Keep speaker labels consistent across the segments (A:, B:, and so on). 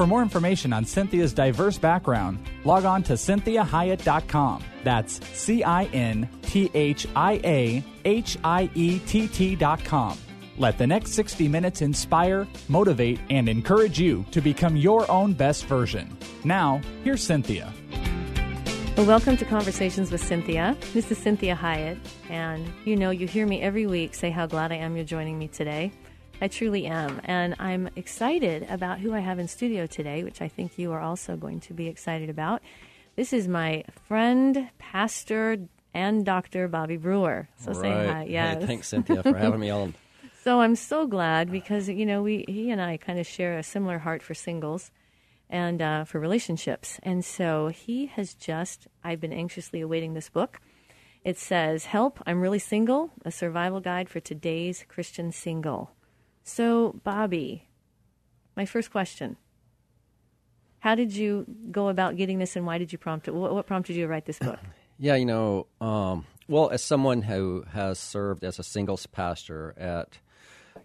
A: For more information on Cynthia's diverse background, log on to cinthiahiett.com. That's C I N T H I A H I E T T.com. Let the next 60 minutes inspire, motivate, and encourage you to become your own best version. Now, here's Cynthia.
B: Welcome to Conversations with Cynthia. This is Cinthia Hiett, and you know, you hear me every week say how glad I am you're joining me today. I truly am. And I'm excited about who I have in studio today, which I think you are also going to be excited about. This is my friend, pastor, and Dr. Bobby Brewer. So
C: right.
B: say hi. Yes.
C: Hey, thanks, Cynthia, for having me on.
B: So I'm so glad because, you know, we he and I kind of share a similar heart for singles and uh, for relationships. And so he has just, I've been anxiously awaiting this book. It says, Help, I'm Really Single, a survival guide for today's Christian single. So, Bobby, my first question How did you go about getting this and why did you prompt it? What, what prompted you to write this book?
C: Yeah, you know, um, well, as someone who has served as a singles pastor at,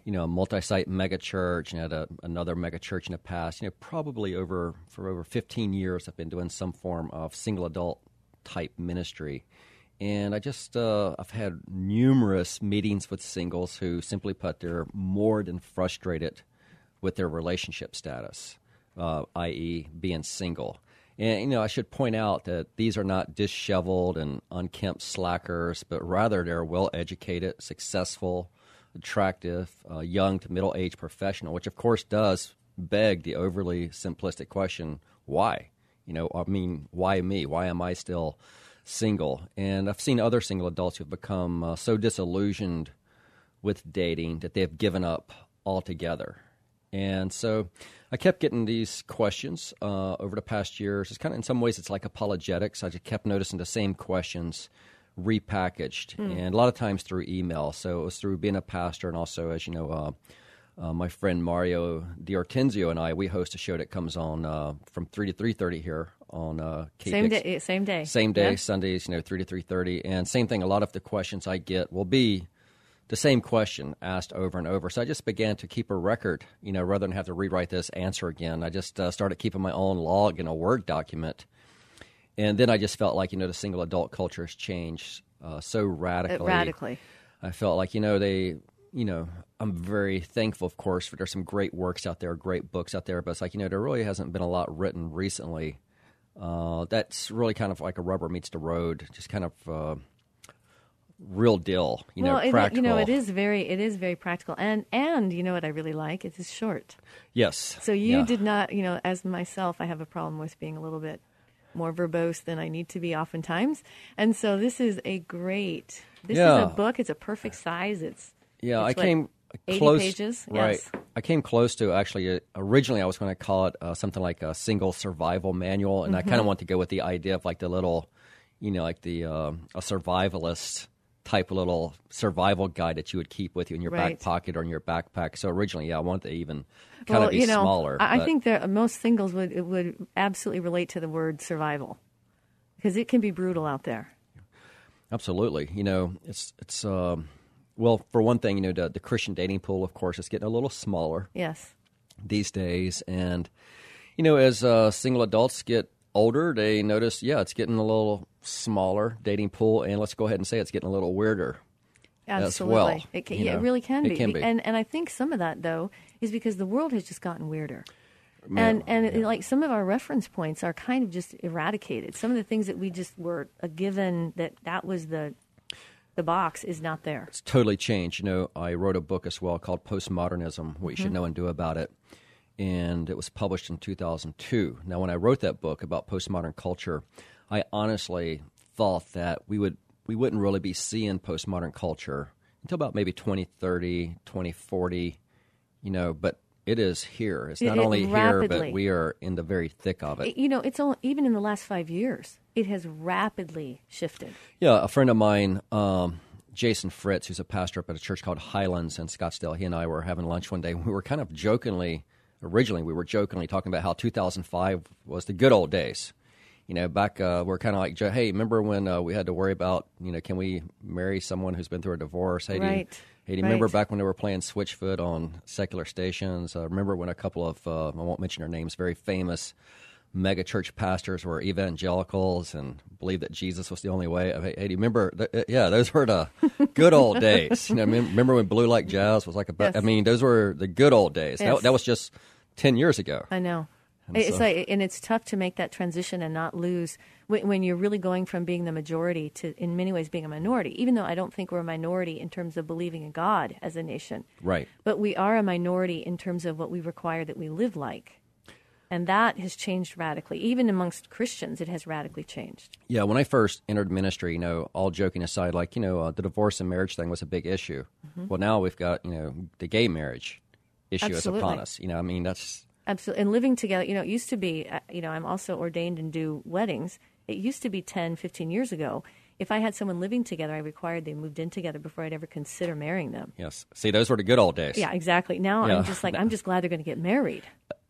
C: you know, a multi-site megachurch and at a, another megachurch in the past, you know, probably over for over 15 years, I've been doing some form of single adult type ministry. And I just, uh, I've had numerous meetings with singles who simply put, they're more than frustrated with their relationship status, uh, i.e., being single. And, you know, I should point out that these are not disheveled and unkempt slackers, but rather they're well educated, successful, attractive, uh, young to middle aged professional, which of course does beg the overly simplistic question why? You know, I mean, why me? Why am I still single? And I've seen other single adults who've become uh, so disillusioned with dating that they've given up altogether. And so I kept getting these questions uh, over the past years. It's kind of, in some ways, it's like apologetics. I just kept noticing the same questions repackaged, and a lot of times through email. So it was through being a pastor, and also, as you know, uh, uh, my friend Mario Diortenzio and I, we host a show that comes on uh, from three to three thirty here on uh,
B: Same day. Same day.
C: Same day,
B: Yeah?
C: Sundays, you know, three to three thirty, and same thing. A lot of the questions I get will be the same question asked over and over. So I just began to keep a record, you know, rather than have to rewrite this answer again. I just uh, started keeping my own log in a Word document, and then I just felt like you know the single adult culture has changed uh, so radically.
B: radically.
C: I felt like you know they, you know, I'm very thankful, of course, for there's some great works out there, great books out there, but it's like you know there really hasn't been a lot written recently. Uh, that's really kind of like a rubber meets the road, just kind of uh, real deal, you
B: well,
C: know,
B: it,
C: practical.
B: you know, it is very, it is very practical, and and you know what I really like? It is short.
C: Yes.
B: So you
C: Yeah.
B: did not, you know, as myself, I have a problem with being a little bit more verbose than I need to be oftentimes, and so this is a great. This is a book. It's a perfect size. It's
C: Yeah, I
B: it's what,
C: came
B: 80
C: close.
B: pages?
C: Right.
B: Yes.
C: I came close to actually. Uh, originally, I was going to call it uh, something like a single survival manual, and I kind
B: Mm-hmm.
C: of want to go with the idea of like the little, you know, like the um a survivalist type little survival guide that you would keep with you in your
B: Right.
C: back pocket or in your backpack. So originally, yeah, I wanted to even kind
B: well,
C: of be
B: you know,
C: smaller.
B: I, I think that most singles would it would absolutely relate to the word survival because it can be brutal out there.
C: Absolutely. You know, it's it's um, well, for one thing, you know, the, the Christian dating pool, of course, is getting a little smaller
B: Yes.
C: these days, and you know, as uh, single adults get older, they notice, yeah, it's getting a little smaller dating pool, and let's go ahead and say it's getting a little weirder. as
B: Absolutely.
C: well,
B: It, can,
C: you
B: yeah, it really can
C: It
B: be.
C: can be.
B: And and I think some of that though is because the world has just gotten weirder. and and it- like some of our reference points are kind of just eradicated. Some of the things that we just were a given that that was the the box is not there.
C: It's totally changed. You know, I wrote a book as well called Postmodernism, What You Should mm-hmm. Know and Do About It. And it was published in 2002. Now, when I wrote that book about postmodern culture, I honestly thought that we would we wouldn't really be seeing postmodern culture until about maybe 2030, 2040, you know, but it is here. It's not
B: It-
C: only here, but we are in the very thick of it.
B: You know, it's all, even in the last five years, it has rapidly shifted.
C: Yeah, a friend of mine, um, Jason Fritz, who's a pastor up at a church called Highlands in Scottsdale, he and I were having lunch one day. We were kind of jokingly, originally, we were jokingly talking about how 2005 was the good old days. You know, back uh, we're kind of like, hey, remember when uh, we had to worry about, you know, can we marry someone who's been through a divorce? Hey, do you,
B: Right.
C: Hey, do you remember back when they were playing Switchfoot on secular stations? Uh, remember when a couple of, uh, I won't mention their names, very famous mega church pastors were evangelicals and believed that Jesus was the only way. I mean, Hey, do you remember? th- uh, Yeah, those were the good old days. You know, remember when Blue Like Jazz was like a? bu- I mean, those were the good old days.
B: Yes.
C: That, that was just ten years ago.
B: I know.
C: And
B: it's
C: so-
B: like, and it's tough to make that transition and not lose when, when you're really going from being the majority to, in many ways, being a minority. Even though I don't think we're a minority in terms of believing in God as a nation,
C: Right.
B: but we are a minority in terms of what we require that we live like, and that has changed radically. Even amongst Christians, it has radically changed.
C: Yeah, when I first entered ministry, you know, all joking aside, like you know, uh, the divorce and marriage thing was a big issue. Well, now we've got you know the gay marriage issue is upon us. You know, I mean that's
B: Absolutely. And living together, you know, it used to be, uh, you know, I'm also ordained and do weddings. It used to be 10, 15 years ago. If I had someone living together, I required they moved in together before I'd ever consider marrying them.
C: yes. See, those were the good old days.
B: Yeah, exactly. Now
C: Yeah.
B: I'm just like, I'm just glad they're going to get married,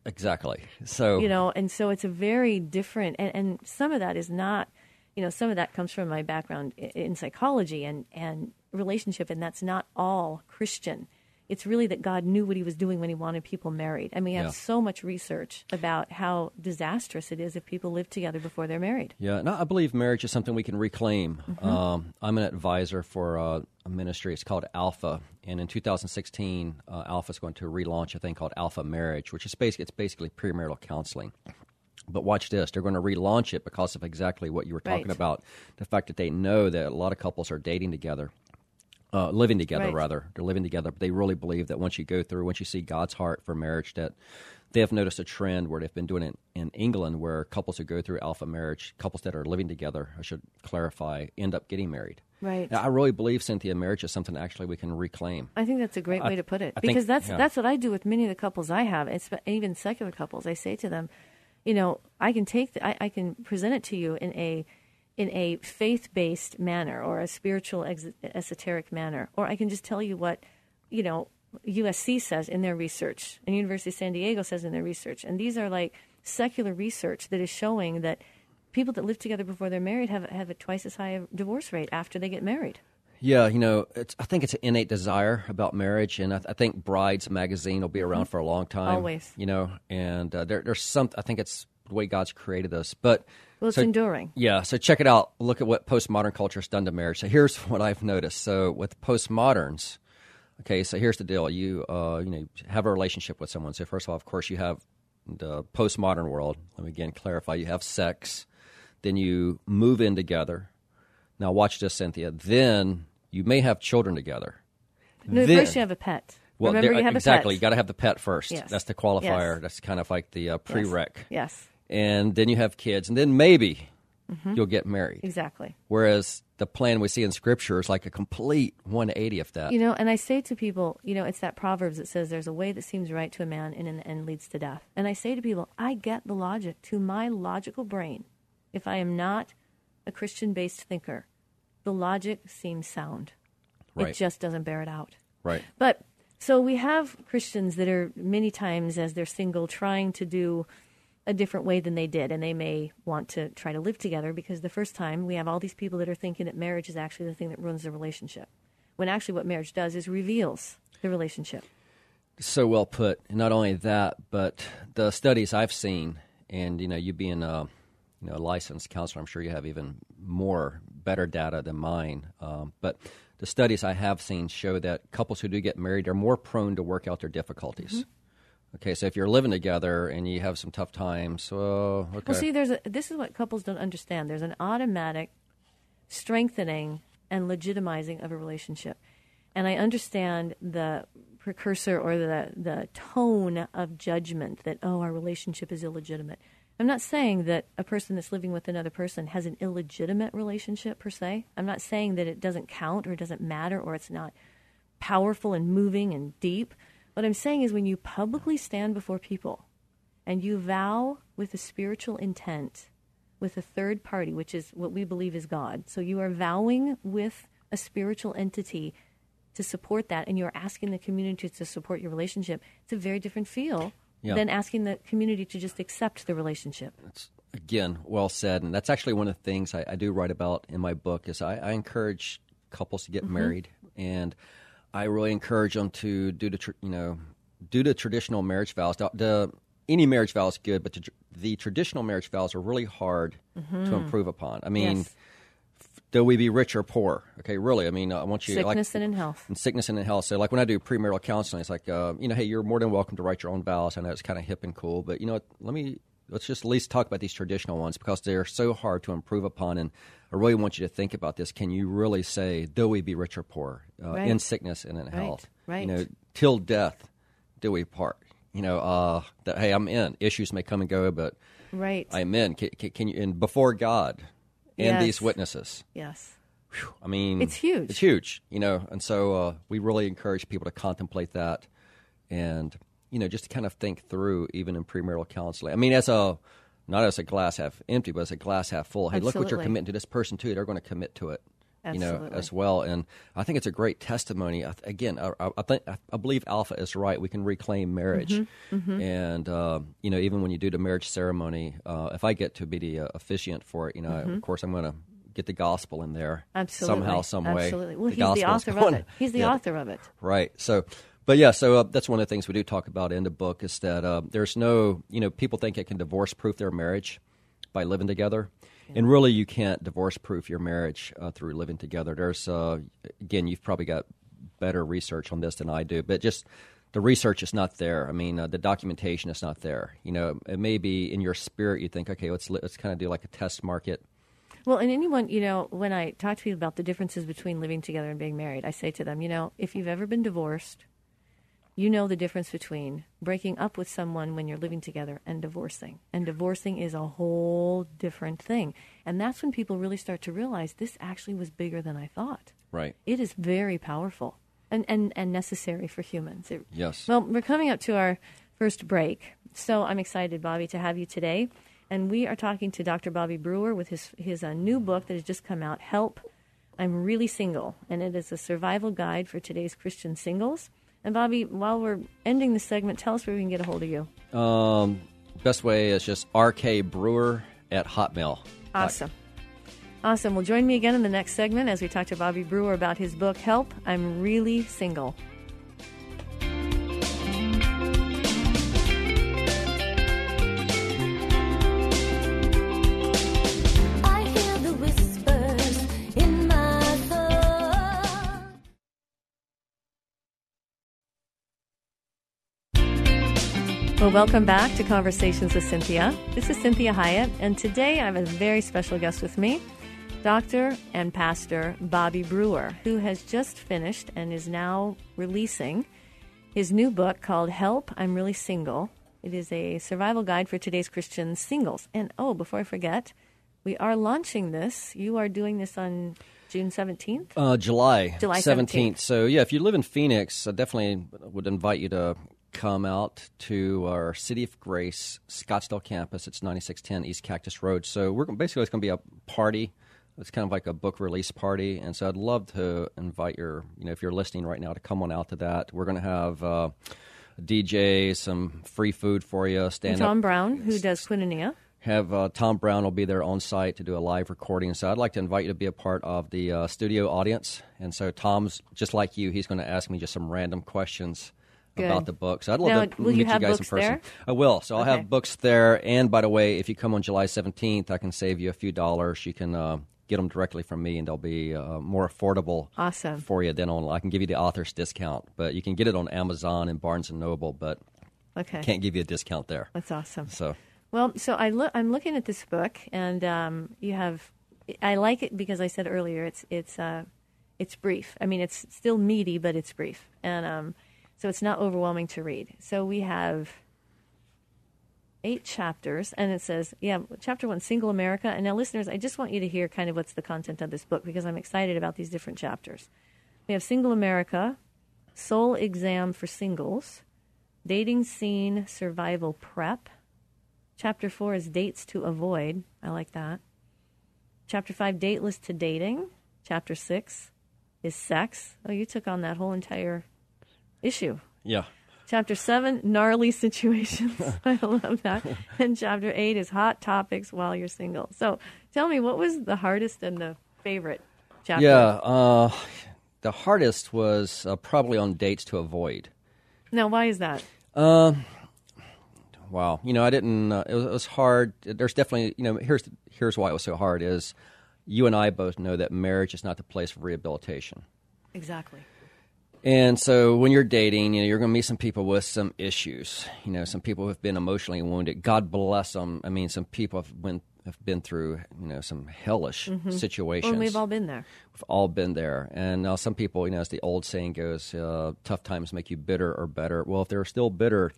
C: exactly. So
B: you know, and so it's a very different, and, and some of that is not, you know, some of that comes from my background in psychology and, and relationship, and that's not all Christian. It's really that God knew what he was doing when he wanted people married. I mean, we have
C: Yeah.
B: so much research about how disastrous it is if people live together before they're married.
C: Yeah, no, I believe marriage is something we can reclaim.
B: Mm-hmm.
C: Um, I'm an advisor for uh, a ministry. It's called Alpha, and in 2016, uh, Alpha is going to relaunch a thing called Alpha Marriage, which is basically it's basically premarital counseling. But watch this; they're going to relaunch it because of exactly what you were talking
B: Right.
C: about. The fact that they know that a lot of couples are dating together, uh, living together
B: Right.
C: rather. They're living together, but they really believe that once you go through, once you see God's heart for marriage, that they have noticed a trend where they've been doing it in England, where couples who go through alpha marriage, couples that are living together, I should clarify, end up getting married.
B: Right.
C: Now, I really believe Cynthia, marriage is something actually we can reclaim.
B: I think that's a great
C: I-
B: way to put it
C: I think-
B: because that's
C: yeah.
B: that's what I do with many of the couples I have, it's, even secular couples. I say to them, you know, I can take, the, I, I can present it to you in a in a faith based manner or a spiritual ex- esoteric manner, or I can just tell you what, you know, USC says in their research and University of San Diego says in their research, and these are like secular research that is showing that people that live together before they're married have have a twice as high a divorce rate after they get married.
C: Yeah, you know, it's, I think it's an innate desire about marriage, and I, I think Brides magazine will be around for a long time.
B: Mm-hmm. Always.
C: you know, and uh, there, there's some. I think it's the way God's created us, but
B: Well, it's
C: so-
B: enduring.
C: Yeah, so check it out. Look at what postmodern culture has done to marriage. So here's what I've noticed. So with postmoderns, okay, so here's the deal. You uh, you know have a relationship with someone. So first of all, of course, you have the postmodern world. Let me again clarify. You have sex, then you move in together. Now watch this, Cynthia. Then you may have children together.
B: No,
C: Then-
B: first you have a pet.
C: Well,
B: Remember, you have
C: exactly. You got to have the pet first.
B: Yes.
C: That's the qualifier.
B: Yes.
C: That's kind of like the uh,
B: Yes.
C: prereq.
B: Yes,
C: And then you have kids, and then maybe
B: Mm-hmm.
C: you'll get married.
B: exactly.
C: Whereas the plan we see in Scripture is like a complete 180 of that.
B: You know, and I say to people, you know, it's that Proverbs that says there's a way that seems right to a man and in the end leads to death. And I say to people, I get the logic to my logical brain. If I am not a Christian based thinker, the logic seems sound.
C: Right.
B: It just doesn't bear it out.
C: right.
B: But so we have Christians that are many times, as they're single, trying to do a different way than they did, and they may want to try to live together because the first time we have all these people that are thinking that marriage is actually the thing that ruins the relationship, when actually what marriage does is reveals the relationship.
C: So well put. And not only that, but the studies I've seen, and you know, you being a you know a licensed counselor, I'm sure you have even more better data than mine. Um, but the studies I have seen show that couples who do get married are more prone to work out their difficulties. Okay, so if you're living together and you have some tough times, well, okay.
B: Well, see, there's a, this is what couples don't understand. There's an automatic strengthening and legitimizing of a relationship. And I understand the precursor or the, the tone of judgment that, oh, our relationship is illegitimate. I'm not saying that a person that's living with another person has an illegitimate relationship per se. I'm not saying that it doesn't count or it doesn't matter or it's not powerful and moving and deep. What I'm saying is when you publicly stand before people and you vow with a spiritual intent with a third party, which is what we believe is God. So you are vowing with a spiritual entity to support that and you're asking the community to support your relationship. It's a very different feel
C: Yeah.
B: than asking the community to just accept the relationship.
C: That's again well said, and that's actually one of the things I, I do write about in my book. Is I, I encourage couples to get
B: Mm-hmm.
C: married, and I really encourage them to do the you know do the traditional marriage vows. The, the any marriage vow is good, but the, the traditional marriage vows are really hard to improve upon. I mean,
B: Mm-hmm. Yes.
C: though we be rich or poor, okay, really. I mean, I want you
B: Sickness
C: like,
B: and in health.
C: and sickness and in health. So, like when I do premarital counseling, it's like, uh, you know, hey, you're more than welcome to write your own vows. I know it's kind of hip and cool, but you know, what? let me let's just at least talk about these traditional ones because they're so hard to improve upon. And I really want you to think about this. Can you really say, though we be rich or poor, uh,
B: Right.
C: in sickness and in health,
B: right.
C: You know, till death do we part. You know, uh, that hey, I'm in. Issues may come and go, but
B: Right.
C: I'm in. Can, can, can you? And before God and
B: Yes.
C: these witnesses.
B: yes.
C: I mean,
B: It's huge.
C: It's huge, you know, and so uh, we really encourage people to contemplate that, and you know, just to kind of think through, even in premarital counseling. I mean, as a not as a glass half empty, but as a glass half full. Hey, look what you're committing to this person too. They're going to commit to it. You know, as well, and I think it's a great testimony. I, again, I, I, think I believe Alpha is right. We can reclaim marriage,
B: Mm-hmm,
C: and uh, you know, even when you do the marriage ceremony, uh, if I get to be the uh, officiant for it, you know, of course, I'm going to get the gospel in there
B: Mm-hmm. Absolutely.
C: somehow, some way.
B: Absolutely. Well, he's the author of it. He's the
C: Yeah,
B: author of it.
C: Right. So, but yeah, so uh, that's one of the things we do talk about in the book is that uh, there's no, you know, people think they can divorce proof their marriage by living together. And really, you can't divorce proof your marriage uh, through living together. There's, uh, again, you've probably got better research on this than I do, but just the research is not there. I mean, uh, the documentation is not there. You know, it may be in your spirit. You think, okay, let's let's kind of do like a test market.
B: Well, and anyone, you know, when I talk to people about the differences between living together and being married, I say to them, you know, if you've ever been divorced, you know the difference between breaking up with someone when you're living together and divorcing. And divorcing is a whole different thing. And that's when people really start to realize this actually was bigger than I thought.
C: Right.
B: It is very powerful and, and, and necessary for humans. It-
C: Yes.
B: Well, we're coming up to our first break. So I'm excited, Bobby, to have you today. And we are talking to Dr. Bobby Brewer with his, his uh, new book that has just come out, Help, I'm Really Single. And it is a survival guide for today's Christian singles. And Bobby, while we're ending the segment, tell us where we can get a hold of you.
C: Um, best way is just RK Brewer at Hotmail.
B: Awesome. Awesome. Well, join me again in the next segment as we talk to Bobby Brewer about his book, Help, I'm Really Single. Well, welcome back to Conversations with Cynthia. This is Cinthia Hiett, and today I have a very special guest with me, Dr. and Pastor Bobby Brewer, who has just finished and is now releasing his new book called Help, I'm Really Single. It is a survival guide for today's Christian singles. And oh, before I forget, we are launching this. You are doing this on June 17th?
C: Uh, July,
B: July
C: 17th.
B: 17th.
C: So, yeah, if you live in Phoenix, I definitely would invite you to come out to our City of Grace Scottsdale campus. It's 9610 East Cactus Road. So, we're basically, it's going to be a party. It's kind of like a book release party. And so, I'd love to invite your, you know, if you're listening right now, to come on out to that. We're going to have uh, DJ, some free food for you,
B: And
C: stand
B: Tom
C: up.
B: Brown, who does Quinania.
C: have uh, Tom Brown will be there on site to do a live recording. So I'd like to invite you to be a part of the uh, studio audience. And so Tom's just like you; he's going to ask me just some random questions
B: Good.
C: about the book. So I'd love
B: Now,
C: to
B: meet you have
C: guys in person.
B: there?
C: I will. So I'll
B: Okay.
C: have books there. And by the way, if you come on July seventeenth, I can save you a few dollars. You can. Uh, Get them directly from me, and they'll be uh, more affordable
B: Awesome.
C: for you than on. I can give you the author's discount, but you can get it on Amazon and Barnes and Noble, but
B: Okay.
C: can't give you a discount there.
B: That's awesome.
C: So
B: Well, so I look. I'm looking at this book, and um, you have. I like it because I said earlier it's it's uh, it's brief. I mean, it's still meaty, but it's brief, and um, so it's not overwhelming to read. So we have eight chapters, and it says, yeah, chapter one, Single America. And now, listeners, I just want you to hear kind of what's the content of this book because I'm excited about these different chapters. We have Single America, Soul Exam for Singles, Dating Scene Survival Prep. Chapter four is Dates to Avoid. I like that. Chapter five, Dateless to Dating. Chapter six is Sex. Oh, you took on that whole entire issue.
C: Yeah.
B: Chapter seven, gnarly situations. I love that. And chapter eight is hot topics while you're single. So tell me, what was the hardest and the favorite chapter?
C: Yeah. Uh, the hardest was uh, probably on dates to avoid.
B: Now, why is that?
C: Wow. You know, I didn't. Uh, it, was, it was hard. There's definitely. You know, here's here's why it was so hard. Is you and I both know that marriage is not the place for rehabilitation.
B: Exactly.
C: And so when you're dating, you know, you're going to meet some people with some issues. You know, some people have been emotionally wounded. God bless them. I mean, some people have been have been through, you know, some hellish situations.
B: Well, and we've all been there.
C: We've all been there. And uh, some people, you know, as the old saying goes, uh, tough times make you bitter or better. Well, if they're still bitter,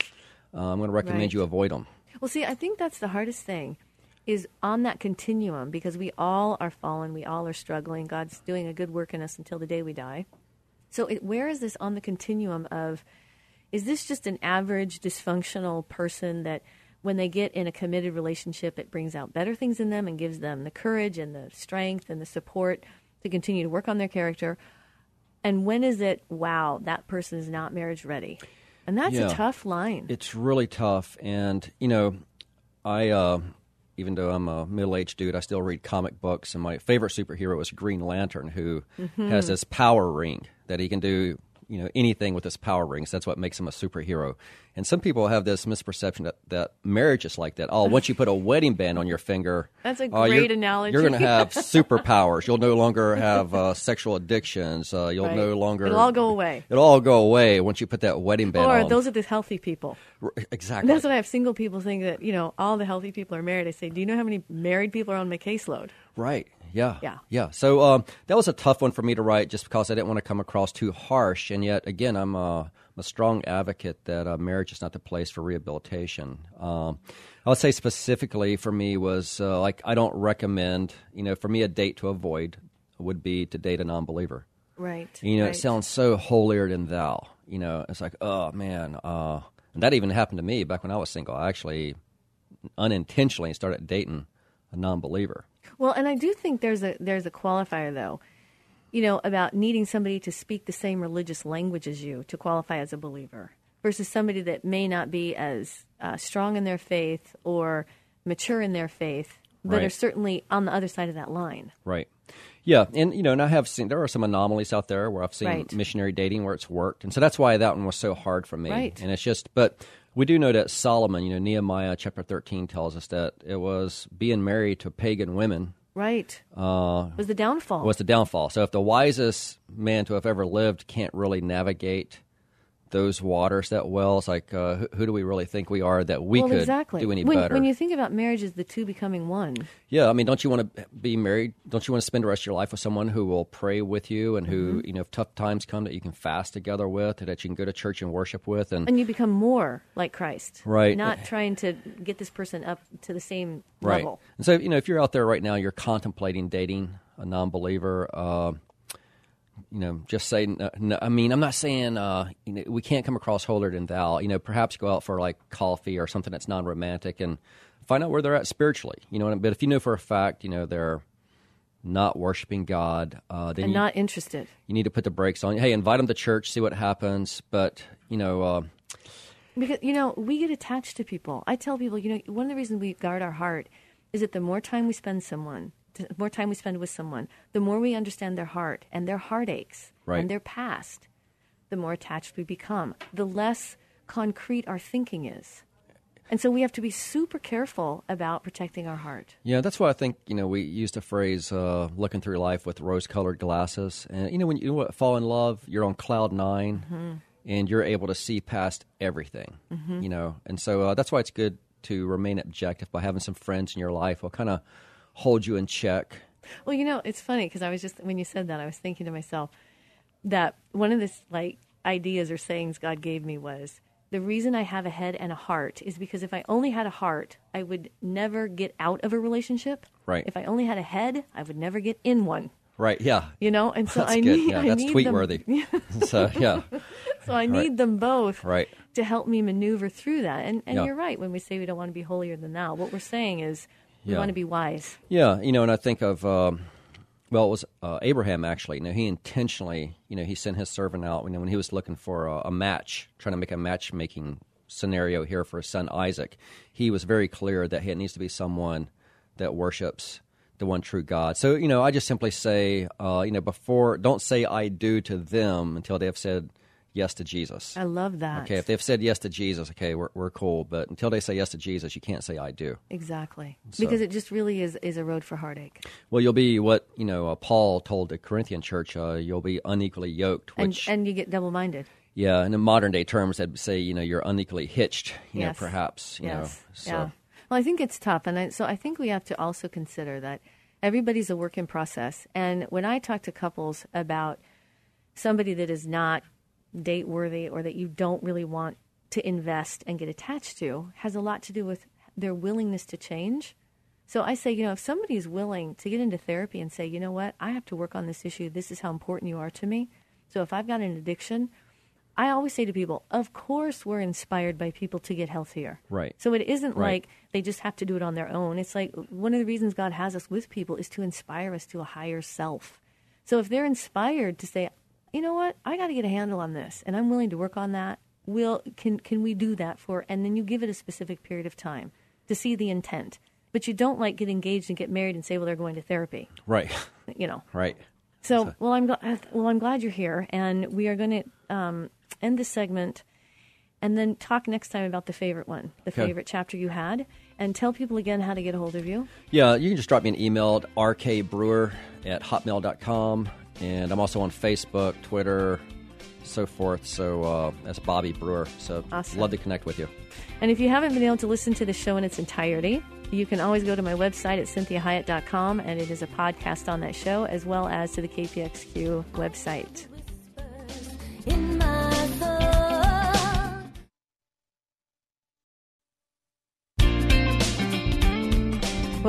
C: uh, I'm going to recommend
B: Right.
C: you avoid them.
B: Well, see, I think that's the hardest thing is on that continuum because we all are fallen, we all are struggling. God's doing a good work in us until the day we die. So, it, where is this on the continuum of is this just an average dysfunctional person that when they get in a committed relationship, it brings out better things in them and gives them the courage and the strength and the support to continue to work on their character? And when is it, wow, that person is not marriage ready? And that's
C: Yeah.
B: a tough line.
C: It's really tough, and you know, I uh, even though I'm a middle-aged dude, I still read comic books, and my favorite superhero is Green Lantern, who
B: Mm-hmm.
C: has this power ring that he can do. You know anything with his power rings. That's what makes him a superhero. And some people have this misperception that, that marriage is like that. Oh, once you put a wedding band on your finger,
B: That's a
C: oh, you're-
B: great analogy.
C: You're going to have superpowers. You'll no longer have uh, sexual addictions. Uh, you'll
B: Right.
C: no longer.
B: It'll all go away.
C: It'll all go away once you put that wedding band
B: Or
C: on.
B: those are the healthy people.
C: R- exactly.
B: That's what I have single people think that, you know, all the healthy people are married. I say, do you know how many married people are on my caseload?
C: Right. Yeah.
B: Yeah.
C: Yeah. So um, that was a tough one for me to write, just because I didn't want to come across too harsh. And yet, again, I'm a, I'm a strong advocate that uh, marriage is not the place for rehabilitation. Um, I would say specifically for me was uh, like I don't recommend. You know, for me, a date to avoid would be to date a non-believer.
B: Right.
C: You know,
B: right.
C: it sounds so holier than thou. You know, it's like, oh man, uh, and that even happened to me back when I was single. I actually unintentionally started dating a non-believer.
B: Well, and I do think there's a there's a qualifier though, you know, about needing somebody to speak the same religious language as you to qualify as a believer versus somebody that may not be as uh, strong in their faith or mature in their faith, but are certainly on the other side of that line.
C: Right. Yeah, and you know, and I have seen there are some anomalies out there where I've seen
B: Right.
C: missionary dating where it's worked, and so that's why that one was so hard for me.
B: Right.
C: And it's just, but we do know that Solomon, you know, Nehemiah chapter thirteen tells us that it was being married to pagan women
B: Right. Uh, was the downfall.
C: was the downfall. So if the wisest man to have ever lived can't really navigate those waters that well, it's like uh, who, who do we really think we are that we
B: well,
C: could
B: exactly.
C: do any
B: when,
C: better?
B: when you think about marriage as the two becoming one,
C: Yeah, I mean, don't you want to be married? Don't you want to spend the rest of your life with someone who will pray with you and who,
B: Mm-hmm.
C: you know, if tough times come, that you can fast together with, that you can go to church and worship with, and,
B: and you become more like Christ.
C: Right.
B: Not trying to get this person up to the same
C: right.
B: level.
C: And so, you know, if you're out there right now, you're contemplating dating a non-believer. Uh, you know, just say. No, no, I mean, I'm not saying uh, you know we can't come across holier than thou. You know, perhaps go out for like coffee or something that's non-romantic and find out where they're at spiritually. You know, what I mean? but if you know for a fact, you know, they're not worshiping God, uh, then
B: And
C: you,
B: not interested.
C: you need to put the brakes on. Hey, invite them to church, see what happens. But you know, uh,
B: Because you know, we get attached to people. I tell people, you know, one of the reasons we guard our heart is that the more time we spend someone, the more time we spend with someone, the more we understand their heart and their heartaches
C: Right.
B: and their past, the more attached we become. The less concrete our thinking is. And so we have to be super careful about protecting our heart.
C: yeah, that's why I think you know we used the phrase uh, "looking through life with rose-colored glasses." And you know, when you fall in love, you're on cloud 9
B: Mm-hmm.
C: and you're able to see past everything. You know, and so uh, that's why it's good to remain objective by having some friends in your life will kind of hold you in check.
B: Well, you know, it's funny because I was just when you said that, I was thinking to myself that one of the like ideas or sayings God gave me was the reason I have a head and a heart is because if I only had a heart, I would never get out of a relationship.
C: Right.
B: If I only had a head, I would never get in one.
C: Right. Yeah.
B: You know, and so
C: That's
B: I
C: good.
B: need
C: yeah,
B: I
C: that's
B: need
C: tweet
B: them,
C: worthy. so yeah.
B: So I need them both
C: Right.
B: to help me maneuver through that. And and
C: Yeah.
B: you're right when we say we don't want to be holier than thou. What we're saying is we
C: Yeah.
B: want to be wise.
C: Yeah, you know, and I think of um, well, it was uh, Abraham actually. You know, he intentionally, you know, he sent his servant out. You know, when he was looking for a, a match, trying to make a matchmaking scenario here for his son Isaac, he was very clear that it needs to be someone that worships the one true God. So, you know, I just simply say, uh, you know, before don't say I do to them until they have said yes to Jesus.
B: I love that.
C: Okay, if they've said yes to Jesus, okay, we're, we're cool. But until they say yes to Jesus, you can't say I do.
B: Exactly.
C: So-
B: Because it just really is, is a road for heartache.
C: Well, you'll be what you know. Uh, Paul told the Corinthian church, uh, you'll be unequally yoked.
B: And,
C: Which,
B: and you get double minded.
C: yeah, in modern day terms, they'd say you know you're unequally hitched. You know,
B: Yes.
C: perhaps. You
B: yes.
C: know, so
B: Yeah. Well, I think it's tough. And I, so I think we have to also consider that everybody's a work in process. And when I talk to couples about somebody that is not date worthy or that you don't really want to invest and get attached to, has a lot to do with their willingness to change. So I say, you know, if somebody is willing to get into therapy and say, you know what, I have to work on this issue. This is how important you are to me. So if I've got an addiction, I always say to people, of course we're inspired by people to get healthier.
C: Right.
B: So it isn't
C: Right.
B: like they just have to do it on their own. It's like one of the reasons God has us with people is to inspire us to a higher self. So if they're inspired to say, you know what, I got to get a handle on this, and I'm willing to work on that. Will can can we do that for? And then you give it a specific period of time to see the intent. But you don't like get engaged and get married and say, well, they're going to therapy.
C: right,
B: You know.
C: right.
B: So, well, I'm glad. Well, I'm glad you're here, and we are going to um, end this segment, and then talk next time about the favorite one, the
C: Okay.
B: favorite chapter you had, and tell people again how to get a hold of you.
C: Yeah, you can just drop me an email at rkbrewer at hotmail.com. And I'm also on Facebook, Twitter, so forth. So uh, that's Bobby Brewer. So
B: Awesome.
C: love to connect with you.
B: And if you haven't been able to listen to the show in its entirety, you can always go to my website at cinthiahiett.com, and it is a podcast on that show, as well as to the KPXQ website.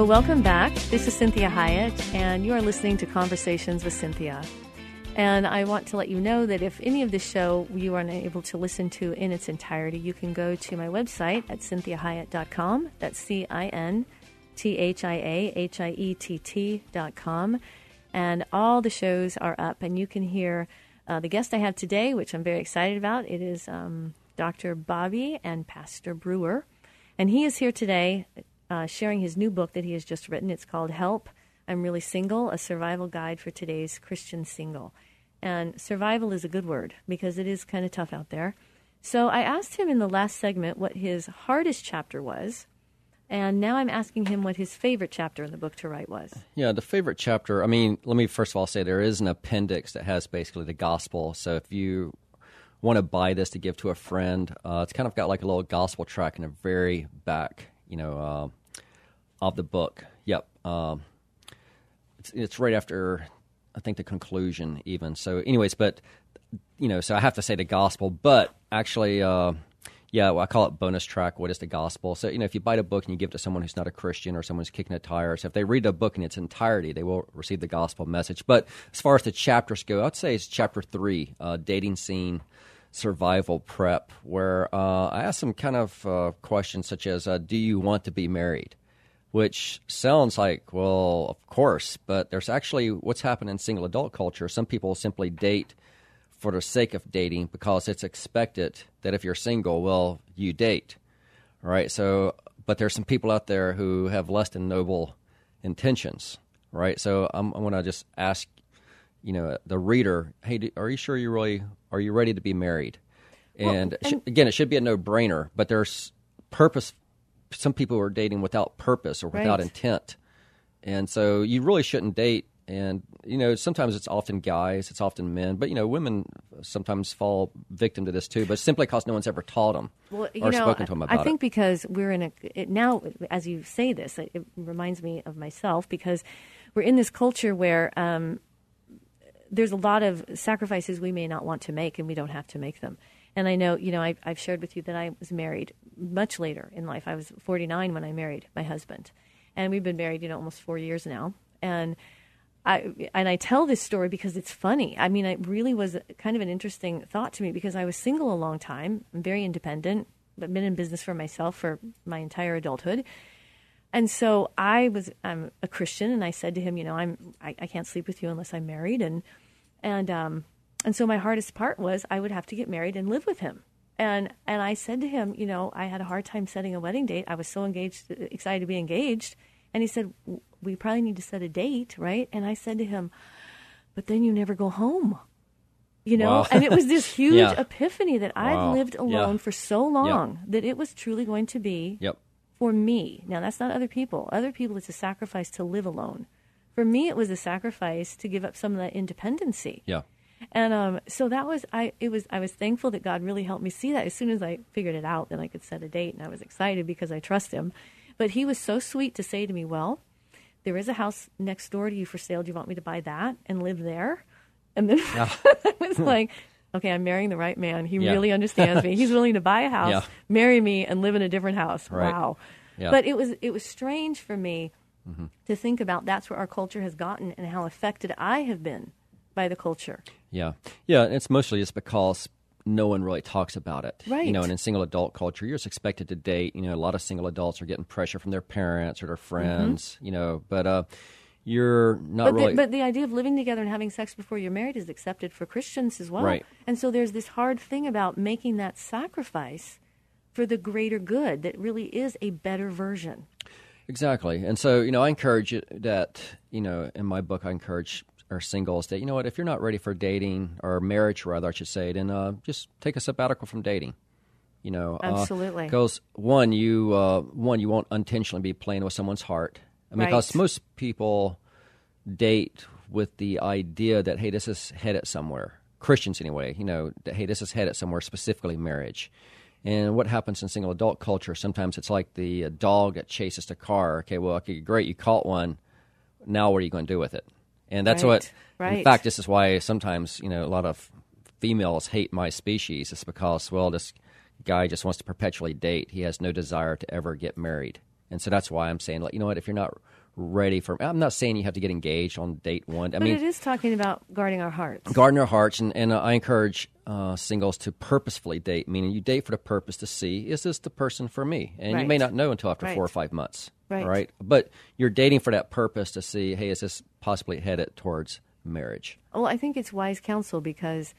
B: Welcome back. This is Cinthia Hiett, and you are listening to Conversations with Cynthia. And I want to let you know that if any of the show you are unable to listen to in its entirety, you can go to my website at cinthiahiett.com. That's C I N T H I A H I E T T.com. And all the shows are up, and you can hear uh, the guest I have today, which I'm very excited about. It is um, Dr. Bobby and Pastor Brewer. And he is here today uh, sharing his new book that he has just written. It's called Help, I'm Really Single, a survival guide for today's Christian single. And survival is a good word because it is kind of tough out there. So I asked him in the last segment what his hardest chapter was. And now I'm asking him what his favorite chapter in the book to write was.
C: Yeah, the favorite chapter. I mean, let me first of all say there is an appendix that has basically the gospel. So if you want to buy this to give to a friend, uh, it's kind of got like a little gospel track in the very back, you know, uh, of the book. Yep. Um, it's, it's right after, I think, the conclusion, even. So, anyways, but, you know, so I have to say the gospel, but actually, uh, yeah, well, I call it bonus track. What is the gospel? So, you know, if you buy the book and you give it to someone who's not a Christian or someone's kicking the tires, if they read the book in its entirety, they will receive the gospel message. But as far as the chapters go, I'd say it's chapter three, uh, dating scene survival prep, where uh, I ask some kind of uh, questions such as, uh, "Do you want to be married?" Which sounds like, well, of course, but there's actually what's happened in single adult culture. Some people simply date for the sake of dating because it's expected that if you're single, well, you date. All right. So, but there's some people out there who have less than noble intentions. Right. So I'm, I want to just ask, you know, the reader, hey, do, are you sure you really are you ready to be married? And, it should- again, it should be a no-brainer. But there's purpose. Some people are dating without purpose or without
B: Right.
C: intent, and so you really shouldn't date. And you know, sometimes it's often guys, it's often men, but you know, women sometimes fall victim to this too. But simply because no one's ever taught them
B: Well, you
C: or
B: know,
C: spoken to them about it.
B: I think
C: it.
B: because we're in a it, now, as you say this, it, it reminds me of myself because we're in this culture where um, there's a lot of sacrifices we may not want to make, and we don't have to make them. And I know, you know, I, I've shared with you that I was married much later in life. I was 49 when I married my husband, and we've been married, you know, almost four years now. And I and I tell this story because it's funny. I mean, it really was kind of an interesting thought to me because I was single a long time. I'm very independent. I've been in business for myself for my entire adulthood. And so I was I'm a Christian, and I said to him, you know, I'm I, I can't sleep with you unless I'm married, and and um and so my hardest part was I would have to get married and live with him. And and I said to him, you know, I had a hard time setting a wedding date. I was so engaged, excited to be engaged, and he said, we probably need to set a date, right? And I said to him, but then you never go home. You know,
C: Wow.
B: and it was this huge
C: Yeah.
B: epiphany that
C: Wow.
B: I'd lived
C: Yeah.
B: alone for so long that it was truly going to be
C: Yep.
B: for me. Now, that's not other people. Other people, it's a sacrifice to live alone. For me, it was a sacrifice to give up some of that independency.
C: Yeah.
B: And um, so that was I. It was I was thankful that God really helped me see that. As soon as I figured it out, then I could set a date, and I was excited because I trust Him. But He was so sweet to say to me, "Well, there is a house next door to you for sale. Do you want me to buy that and live there?" And then I was like, "Okay, I'm marrying the right man. He
C: Yeah.
B: really understands me. He's willing to buy a house,
C: Yeah.
B: marry me, and live in a different house.
C: Right.
B: Wow."
C: Yeah.
B: But it was it was strange for me to think about that's where our culture has gotten and how affected I have been by the culture.
C: Yeah, yeah. and It's mostly just because no one really talks about it.
B: Right.
C: You know, and in single adult culture, you're just expected to date. You know, a lot of single adults are getting pressure from their parents or their friends. You know, but uh, you're not
B: Mm-hmm. But,
C: really.
B: the, but the idea of living together and having sex before you're married is accepted for Christians as well.
C: Right.
B: And so there's this hard thing about making that sacrifice for the greater good that really is a better version.
C: Exactly. And so, you know, I encourage it that, you know, in my book, I encourage our singles that, you know what, if you're not ready for dating or marriage, rather, I should say, then uh, just take a sabbatical from dating. You know, uh,
B: Absolutely.
C: Because one, you uh, one, you won't intentionally be playing with someone's heart. I mean, because
B: Right.
C: most people date with the idea that hey, this is headed somewhere. Christians, anyway, you know, that hey, this is headed somewhere, specifically marriage. And what happens in single adult culture? Sometimes it's like the uh, dog that chases the car. Okay, well, okay, great, you caught one. Now, what are you going to do with it? And that's what.
B: Right,
C: In fact, this is why sometimes you know a lot of females hate my species. It's because well, this guy just wants to perpetually date. He has no desire to ever get married, and so that's why I'm saying, like, you know what? If you're not ready for, I'm not saying you have to get engaged on date one. I
B: But
C: mean,
B: it is talking about guarding our hearts.
C: Guarding our hearts, and, and uh, I encourage uh, singles to purposefully date, meaning you date for the purpose to see is this the person for me, and you may not know until after four or five months,
B: Right.
C: right? But you're dating for that purpose to see, hey, is this possibly head it towards marriage?
B: Well, I think it's wise counsel because,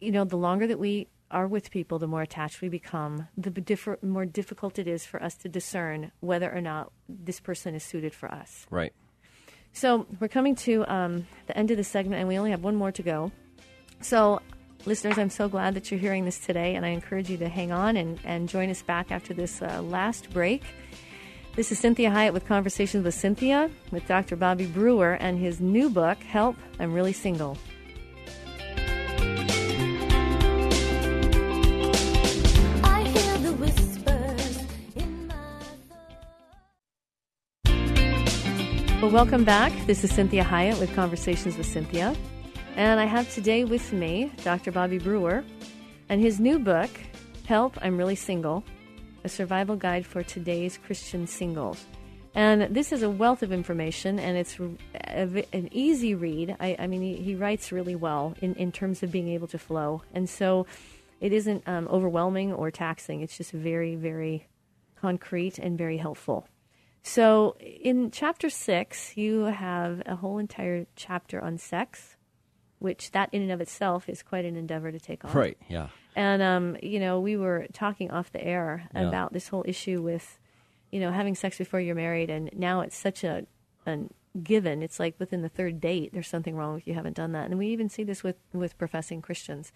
B: you know, the longer that we are with people, the more attached we become, the differ- more difficult it is for us to discern whether or not this person is suited for us.
C: Right.
B: So we're coming to um, the end of the segment, and we only have one more to go. So, listeners, I'm so glad that you're hearing this today, and I encourage you to hang on and, and join us back after this uh, last break. This is Cinthia Hiett with Conversations with Cynthia with Dr. Bobby Brewer and his new book, Help, I'm Really Single.
D: I hear the whispers in my
B: Well, welcome back. This is Cinthia Hiett with Conversations with Cynthia. And I have today with me Dr. Bobby Brewer and his new book, Help, I'm Really Single A Survival Guide for Today's Christian Singles. And this is a wealth of information, and it's an easy read. I, I mean, he, he writes really well in, in terms of being able to flow. And so it isn't um, overwhelming or taxing, it's just very, very concrete and very helpful. So, in chapter six, you have a whole entire chapter on sex, which that in and of itself is quite an endeavor to take on.
C: Right. Yeah.
B: And um, you know, we were talking off the air
C: Yeah.
B: about this whole issue with, you know, having sex before you're married, and now it's such a, a given. It's like within the third date, there's something wrong if you haven't done that, and we even see this with with professing Christians.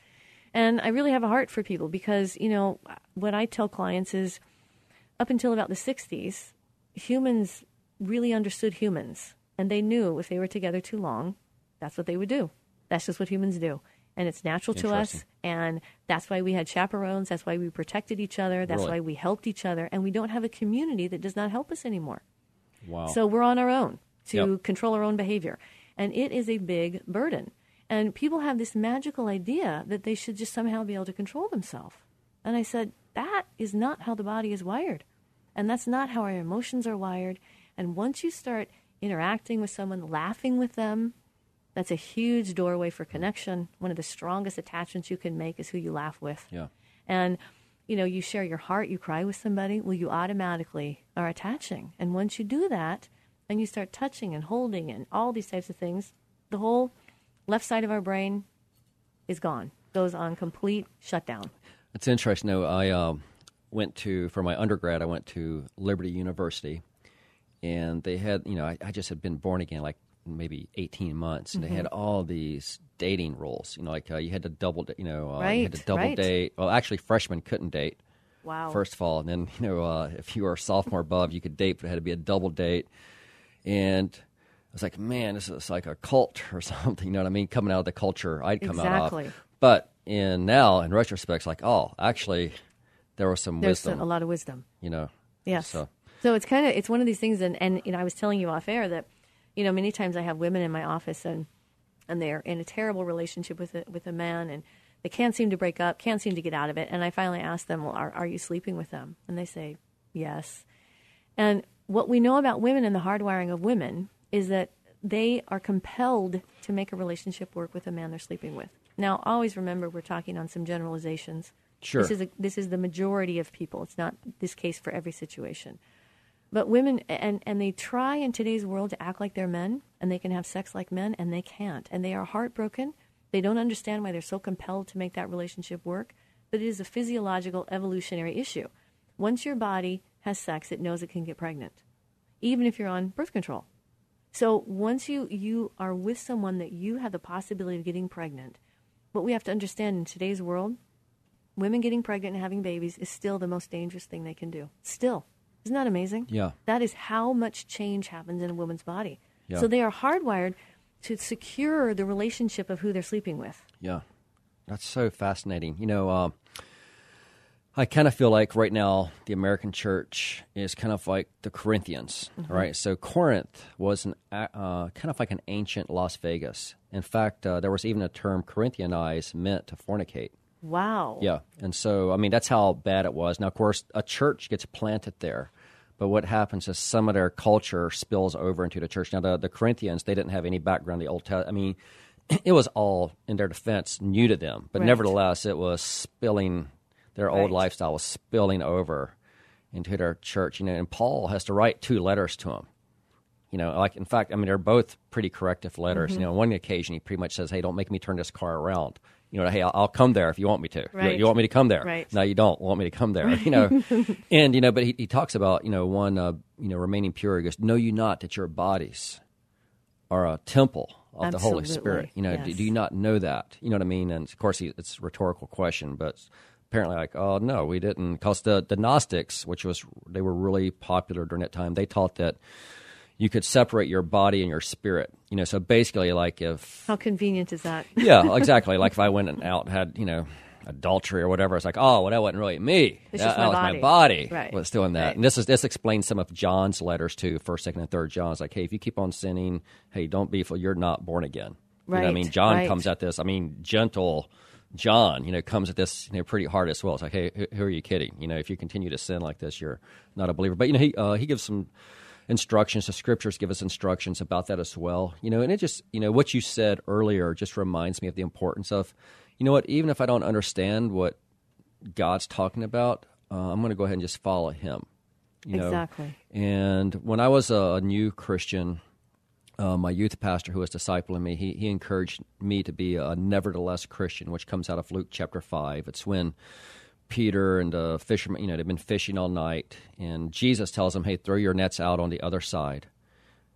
B: And I really have a heart for people because you know what I tell clients is, up until about the '60s, humans really understood humans, and they knew if they were together too long, that's what they would do. That's just what humans do. And it's natural to us. And that's why we had chaperones. That's why we protected each other. That's
C: Really?
B: why we helped each other. And we don't have a community that does not help us anymore.
C: Wow.
B: So we're on our own. to
C: Yep.
B: control our own behavior. And it is a big burden. And people have this magical idea that they should just somehow be able to control themselves. And I said, that is not how the body is wired. And that's not how our emotions are wired. And once you start interacting with someone, laughing with them, that's a huge doorway for connection. One of the strongest attachments you can make is who you laugh with.
C: Yeah.
B: And you know, you share your heart, you cry with somebody, well, you automatically are attaching. And once you do that, and you start touching and holding and all these types of things, the whole left side of our brain is gone, goes on complete shutdown.
C: It's interesting. No, I um, went to for my undergrad. I went to Liberty University, and they had you know I, I just had been born again like maybe eighteen months, and they had all these dating rules. You know, like uh, you had to double, you know, uh, you had to
B: Right,
C: double
B: right.
C: date. Well, actually, freshmen couldn't date.
B: Wow.
C: First of all, and then you know uh, if you were a sophomore above, you could date, but it had to be a double date. And I was like, man, this is like a cult or something. You know what I mean? Coming out of the culture I'd come out
B: Exactly.
C: of. But in now, in retrospect, it's like, oh, actually, there was some
B: There's
C: wisdom.
B: a lot of wisdom.
C: you know.
B: Yes.
C: So
B: So it's kind of it's one of these things, and and you know I was telling you off air that you know many times I have women in my office and and they're in a terrible relationship with a, with a man and they can't seem to break up, can't seem to get out of it, and I finally ask them, well, are are you sleeping with them? And they say yes. And what we know about women and the hardwiring of women is that they are compelled to make a relationship work with a man they're sleeping with. Now, always remember we're talking on some generalizations.
C: Sure.
B: This is a, this is the majority of people. It's not this case for every situation. But women and and they try in today's world to act like they're men and they can have sex like men and they can't. And they are heartbroken. They don't understand why they're so compelled to make that relationship work, but it is a physiological evolutionary issue. Once your body has sex, it knows it can get pregnant. Even if you're on birth control. So once you you are with someone that you have the possibility of getting pregnant, what we have to understand in today's world, women getting pregnant and having babies is still the most dangerous thing they can do. Still. Isn't that amazing?
C: Yeah.
B: That is how much change happens in a woman's body.
C: Yeah.
B: So they are hardwired to secure the relationship of who they're sleeping with.
C: Yeah, that's so fascinating. You know, uh, I kind of feel like right now the American church is kind of like the Corinthians, right? So Corinth was an uh, kind of like an ancient Las Vegas. In fact, uh, there was even a term Corinthianize meant to fornicate.
B: Wow.
C: Yeah, and so I mean that's how bad it was. Now, of course, a church gets planted there, but what happens is some of their culture spills over into the church. Now, the, the Corinthians they didn't have any background in the Old Testament. I mean, it was all in their defense new to them, but
B: Right.
C: nevertheless, it was spilling. Their old lifestyle was spilling over into their church. You know, and Paul has to write two letters to them. You know, like in fact, I mean, they're both pretty corrective letters.
B: Mm-hmm.
C: You know, on one occasion he pretty much says, "Hey, don't make me turn this car around." You know, hey, I'll, I'll come there if you want me to. You-
B: Right.
C: You, want me to come there?
B: Right.
C: No, you don't want me to come there. You know, and you know, but he, he talks about you know one uh, you know remaining pure. He goes, "Know you not that your bodies are a temple of the Holy Spirit?" You know, do, do you not know that? You know what I mean? And of course, he, it's a rhetorical question, but apparently, like, oh no, we didn't, because the the Gnostics, which was they were really popular during that time, they taught that you could separate your body and your spirit. You know, so basically, like if
B: How convenient is that?
C: yeah, exactly. like if I went and out had you know adultery or whatever, it's like oh, well, that wasn't really me.
B: It's
C: that,
B: just my
C: that was
B: body.
C: my body
B: Right.
C: was doing that.
B: Right.
C: And this is this explains some of John's letters too, first, second, and third John. It's like, hey, if you keep on sinning, hey, don't be. You're not born again. You know what I mean, John
B: right.
C: comes at this. I mean, gentle. John, you know, comes at this you know pretty hard as well. It's like, hey, who, who are you kidding? You know, if you continue to sin like this, you're not a believer. But you know, he uh, he gives some instructions. The scriptures give us instructions about that as well. You know, and it just you know what you said earlier just reminds me of the importance of, you know what, even if I don't understand what God's talking about, uh, I'm going to go ahead and just follow Him. You know?
B: Exactly.
C: And when I was a new Christian, uh, my youth pastor who was discipling me, he, he encouraged me to be a nevertheless Christian, which comes out of Luke chapter 5. It's when Peter and the fishermen, you know, they've been fishing all night, and Jesus tells them, hey, throw your nets out on the other side.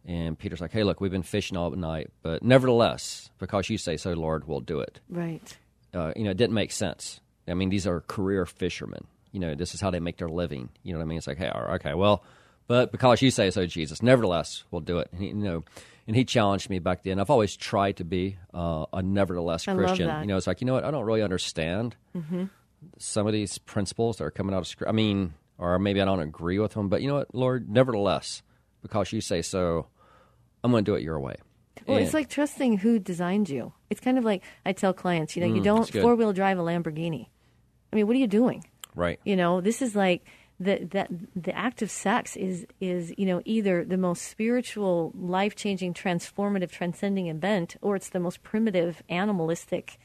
C: And Peter's like, hey, look, we've been fishing all night, but nevertheless, because you say so, Lord, we'll do it
B: Right.
C: uh, you know, it didn't make sense. I mean, these are career fishermen. You know, this is how they make their living. You know what I mean? It's like, hey, all right, okay, well, but because you say so, Jesus, nevertheless, we'll do it. And he, you know, and he challenged me back then. I've always tried to be uh, a nevertheless
B: I
C: Christian. You know, it's like, you know what? I don't really understand some of these principles that are coming out of Scripture. I mean, or maybe I don't agree with them, but you know what, Lord, nevertheless, because you say so, I'm going to do it your way.
B: Well,
C: And-
B: it's like trusting who designed you. It's kind of like I tell clients, you know, you
C: Mm,
B: don't four wheel drive a Lamborghini. I mean, what are you doing?
C: right.
B: You know, this is like the that the act of sex is is you know either the most spiritual, life changing, transformative, transcending event, or it's the most primitive, animalistic,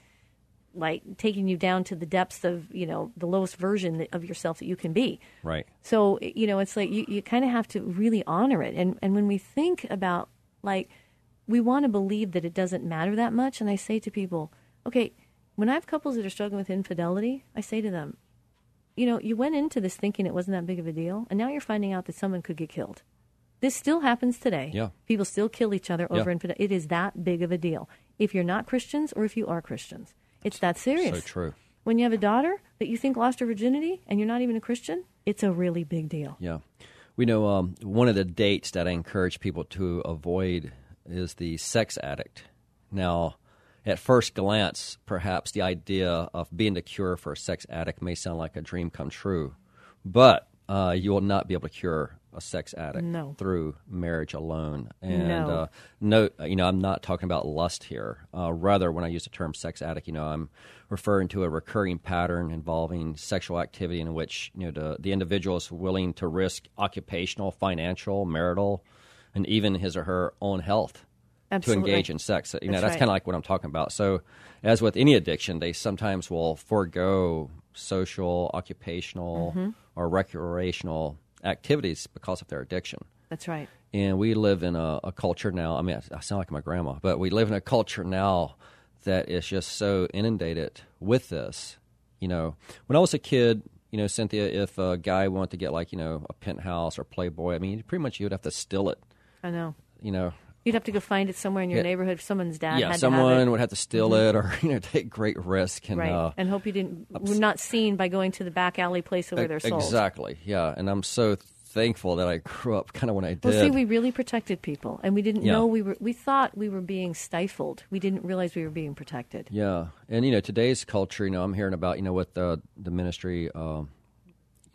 B: like taking you down to the depths of you know the lowest version of yourself that you can be.
C: Right.
B: So you know, it's like you, you kind of have to really honor it. And and when we think about like we want to believe that it doesn't matter that much, and I say to people, okay, when I have couples that are struggling with infidelity, I say to them, you know, you went into this thinking it wasn't that big of a deal, and now you're finding out that someone could get killed. This still happens today.
C: Yeah.
B: People still kill each other over
C: Yeah.
B: infidelity. It is that big of a deal. If you're not Christians or if you are Christians, it's that serious.
C: So true.
B: When you have a daughter that you think lost her virginity and you're not even a Christian, it's a really big deal.
C: Yeah. We know um, one of the dates that I encourage people to avoid is the sex addict. Now, at first glance, perhaps the idea of being the cure for a sex addict may sound like a dream come true, but uh, you will not be able to cure a sex addict
B: No.
C: through marriage alone. And
B: No.
C: uh, no, you know, I'm not talking about lust here. Uh, rather, when I use the term sex addict, you know, I'm referring to a recurring pattern involving sexual activity in which you know the, the individual is willing to risk occupational, financial, marital, and even his or her own health
B: Absolutely.
C: to engage in sex. You know,
B: That's
C: that's
B: right.
C: kind of like what I'm talking about. So, as with any addiction, they sometimes will forego social, occupational,
B: Mm-hmm.
C: or recreational activities because of their addiction.
B: That's right.
C: And we live in a, a culture now. I mean, I, I sound like my grandma, but we live in a culture now that is just so inundated with this. You know, when I was a kid, you know, Cinthia, if a guy wanted to get like you know a penthouse or Playboy, I mean, pretty much you would have to steal it.
B: I know.
C: You know,
B: You'd have to go find it somewhere in your
C: Yeah.
B: neighborhood. If someone's dad
C: yeah,
B: had to
C: someone would have to steal it or you know take great risk and
B: right,
C: uh,
B: and hope you didn't were not seen by going to the back alley place where they're sold.
C: exactly, yeah. And I'm so thankful that I grew up kind of when I did.
B: Well, see, we really protected people, and we didn't
C: Yeah.
B: know we were. We thought we were being stifled. We didn't realize we were being protected.
C: Yeah, and you know today's culture. You know, I'm hearing about you know with the the ministry. Um,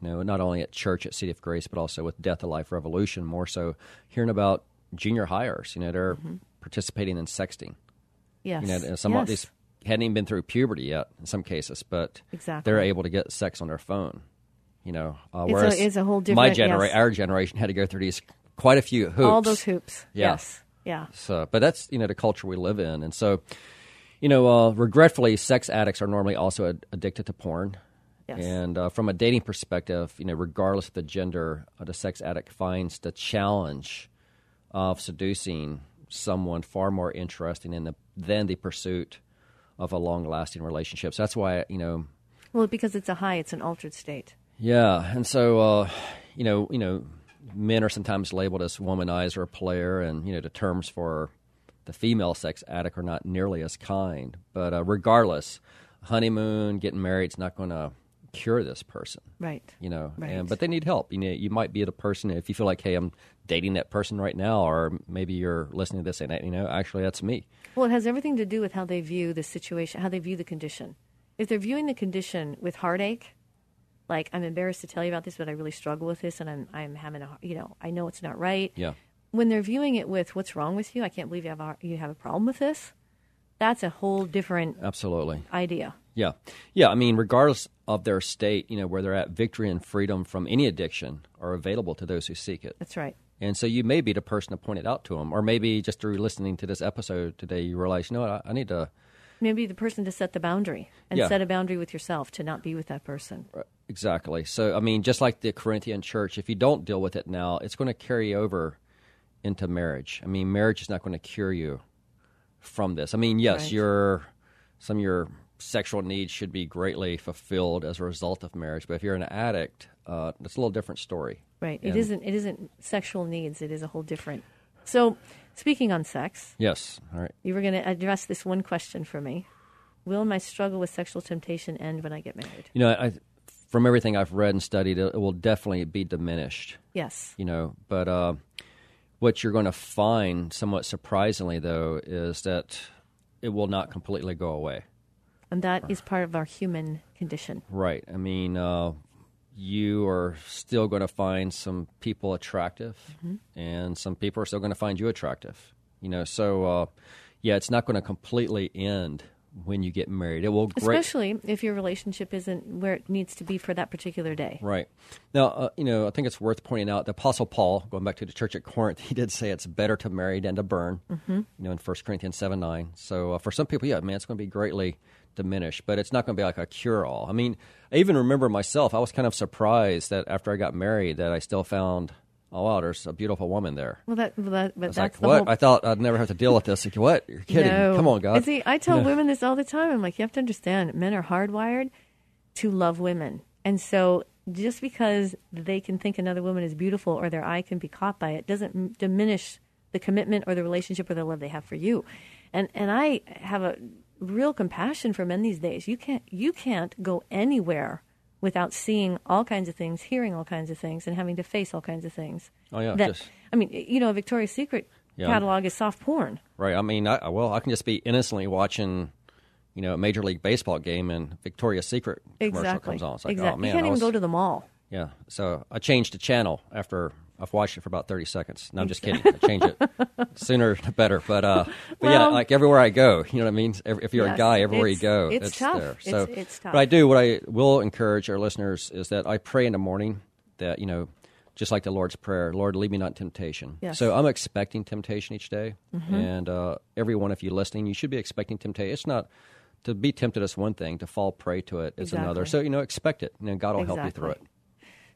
C: you know, not only at church at City of Grace, but also with Death of Life Revolution. More so, hearing about junior hires. You know, they're participating in sexting.
B: Yes,
C: You know, and some
B: yes.
C: of these hadn't even been through puberty yet in some cases, but
B: Exactly.
C: they're able to get sex on their phone. You know, uh,
B: It's a- it's a whole
C: my
B: different-
C: genera-
B: yes.
C: our generation had to go through these quite a few hoops.
B: all those hoops.
C: Yeah.
B: Yes, yeah.
C: So, but that's you know the culture we live in, and so you know, uh, regretfully, sex addicts are normally also ad- addicted to porn.
B: Yes.
C: And uh, from a dating perspective, you know, regardless of the gender, uh, the sex addict finds the challenge of seducing someone far more interesting in the, than the pursuit of a long-lasting relationship. So that's why you know
B: Well, because it's a high, it's an altered state.
C: yeah, and so uh, you know, you know, men are sometimes labeled as womanizer, or player, and you know, the terms for the female sex addict are not nearly as kind. But uh, regardless, honeymoon, getting married is not going to cure this person.
B: Right.
C: You know,
B: Right.
C: and but they need help. You know, you might be the person if you feel like, hey, I'm dating that person right now, or maybe you're listening to this and you know, actually, that's me.
B: Well, it has everything to do with how they view the situation, how they view the condition. If they're viewing the condition with heartache, like I'm embarrassed to tell you about this, but I really struggle with this, and I'm I'm having a you know I know it's not right.
C: Yeah.
B: When they're viewing it with what's wrong with you, I can't believe you have a, you have a problem with this. That's a whole different
C: Absolutely.
B: idea.
C: Yeah. Yeah. I mean, regardless of their state, you know, where they're at, victory and freedom from any addiction are available to those who seek it.
B: That's right.
C: And so you may be the person to point it out to them. Or maybe just through listening to this episode today, you realize, you know what, I, I need to.
B: Maybe the person to set the boundary and
C: Yeah.
B: set a boundary with yourself to not be with that person.
C: Exactly. So, I mean, just like the Corinthian church, if you don't deal with it now, it's going to carry over into marriage. I mean, marriage is not going to cure you from this. I mean, yes,
B: Right.
C: your some of your sexual needs should be greatly fulfilled as a result of marriage, but if you're an addict, uh, it's a little different story.
B: Right. It isn't. It isn't sexual needs. It is a whole different. So, speaking on sex,
C: Yes. All right.
B: you were going to address this one question for me. Will my struggle with sexual temptation end when I get married?
C: You know, I, from everything I've read and studied, it, it will definitely be diminished.
B: Yes.
C: You know, but uh, what you're going to find, somewhat surprisingly, though, is that it will not completely go away.
B: And that is part of our human condition.
C: Right. I mean, uh, you are still going to find some people attractive, and some people are still going to find you attractive. You know, so uh, yeah, it's not going to completely end when you get married. It will great.
B: Especially if your relationship isn't where it needs to be for that particular day.
C: Right. Now, uh, you know, I think it's worth pointing out the Apostle Paul, going back to the church at Corinth, he did say it's better to marry than to burn, mm-hmm. you know, in 1 Corinthians 7 9. So uh, for some people, yeah, man, it's going to be greatly diminished, but it's not going to be like a cure all. I mean, I even remember myself, I was kind of surprised that after I got married that I still found. Oh wow! There's a beautiful woman there.
B: Well, that, well, that but
C: I was
B: that's
C: like, what?
B: whole.
C: I thought I'd never have to deal with this. Like, what? You're kidding?
B: No.
C: Come on, God.
B: And see, I tell women this all the time. I'm like, you have to understand, men are hardwired to love women, and so just because they can think another woman is beautiful or their eye can be caught by it doesn't diminish the commitment or the relationship or the love they have for you. And and I have a real compassion for men these days. You can't you can't go anywhere without seeing all kinds of things, hearing all kinds of things, and having to face all kinds of things.
C: Oh, yeah,
B: That,
C: just-
B: I mean, you know, a Victoria's Secret
C: Yeah.
B: catalog is soft porn.
C: Right. I mean, I, well, I can just be innocently watching, you know, a Major League Baseball game and Victoria's Secret commercial
B: Exactly.
C: comes on. It's like, oh,
B: exactly.
C: oh man,
B: you can't
C: I
B: even
C: was-
B: go to the mall.
C: Yeah. So I changed the channel after I've watched it for about thirty seconds. No, I'm just kidding. I change it sooner the better. But uh, but yeah, like everywhere I go, you know what I mean. If if you're a guy, everywhere you go,
B: it's tough.
C: there. So,
B: it's tough.
C: But I do. What I will encourage our listeners is that I pray in the morning that you know. Just like the Lord's Prayer, Lord, lead me not in temptation.
B: Yes.
C: So I'm expecting temptation each day,
B: Mm-hmm.
C: and uh, everyone, if you're listening, you should be expecting temptation. It's not to be tempted is one thing; to fall prey to it is another. So you know, expect it, and then God will help you through it.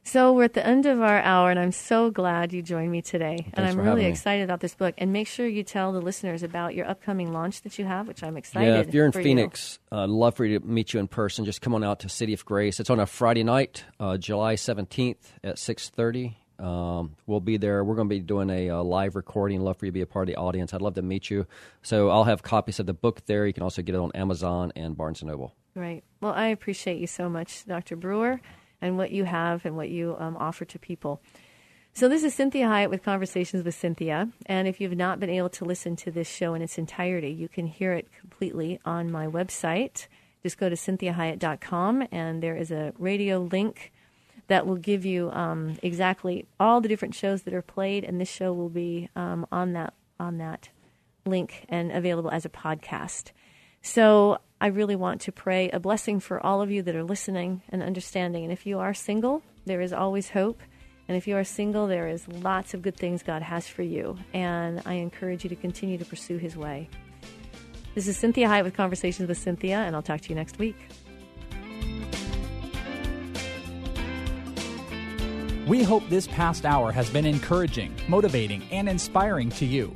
B: So we're at the end of our hour, and I'm so glad you joined me today. and I'm really excited about this book. And make sure you tell the listeners about your upcoming launch that you have, which I'm excited.
C: Yeah, if you're in
B: for you.
C: Phoenix, uh, I'd love for you to meet you in person. Just come on out to City of Grace. It's on a Friday night, uh, July 17th at 6:30. Um, we'll be there. We're going to be doing a uh, live recording. Love for you to be a part of the audience. I'd love to meet you. So I'll have copies of the book there. You can also get it on Amazon and Barnes and Noble.
B: Right. Well, I appreciate you so much, Dr. Brewer, and what you have and what you um, offer to people. So, this is Cinthia Hiett with Conversations with Cinthia. And if you've not been able to listen to this show in its entirety, you can hear it completely on my website. Just go to cinthiahiett.com, and there is a radio link that will give you um, exactly all the different shows that are played, and this show will be um, on that on that link and available as a podcast. So I really want to pray a blessing for all of you that are listening and understanding. And if you are single, there is always hope. And if you are single, there is lots of good things God has for you. And I encourage you to continue to pursue His way. This is Cinthia Hiett with Conversations with Cinthia, and I'll talk to you next week.
A: We hope this past hour has been encouraging, motivating, and inspiring to you.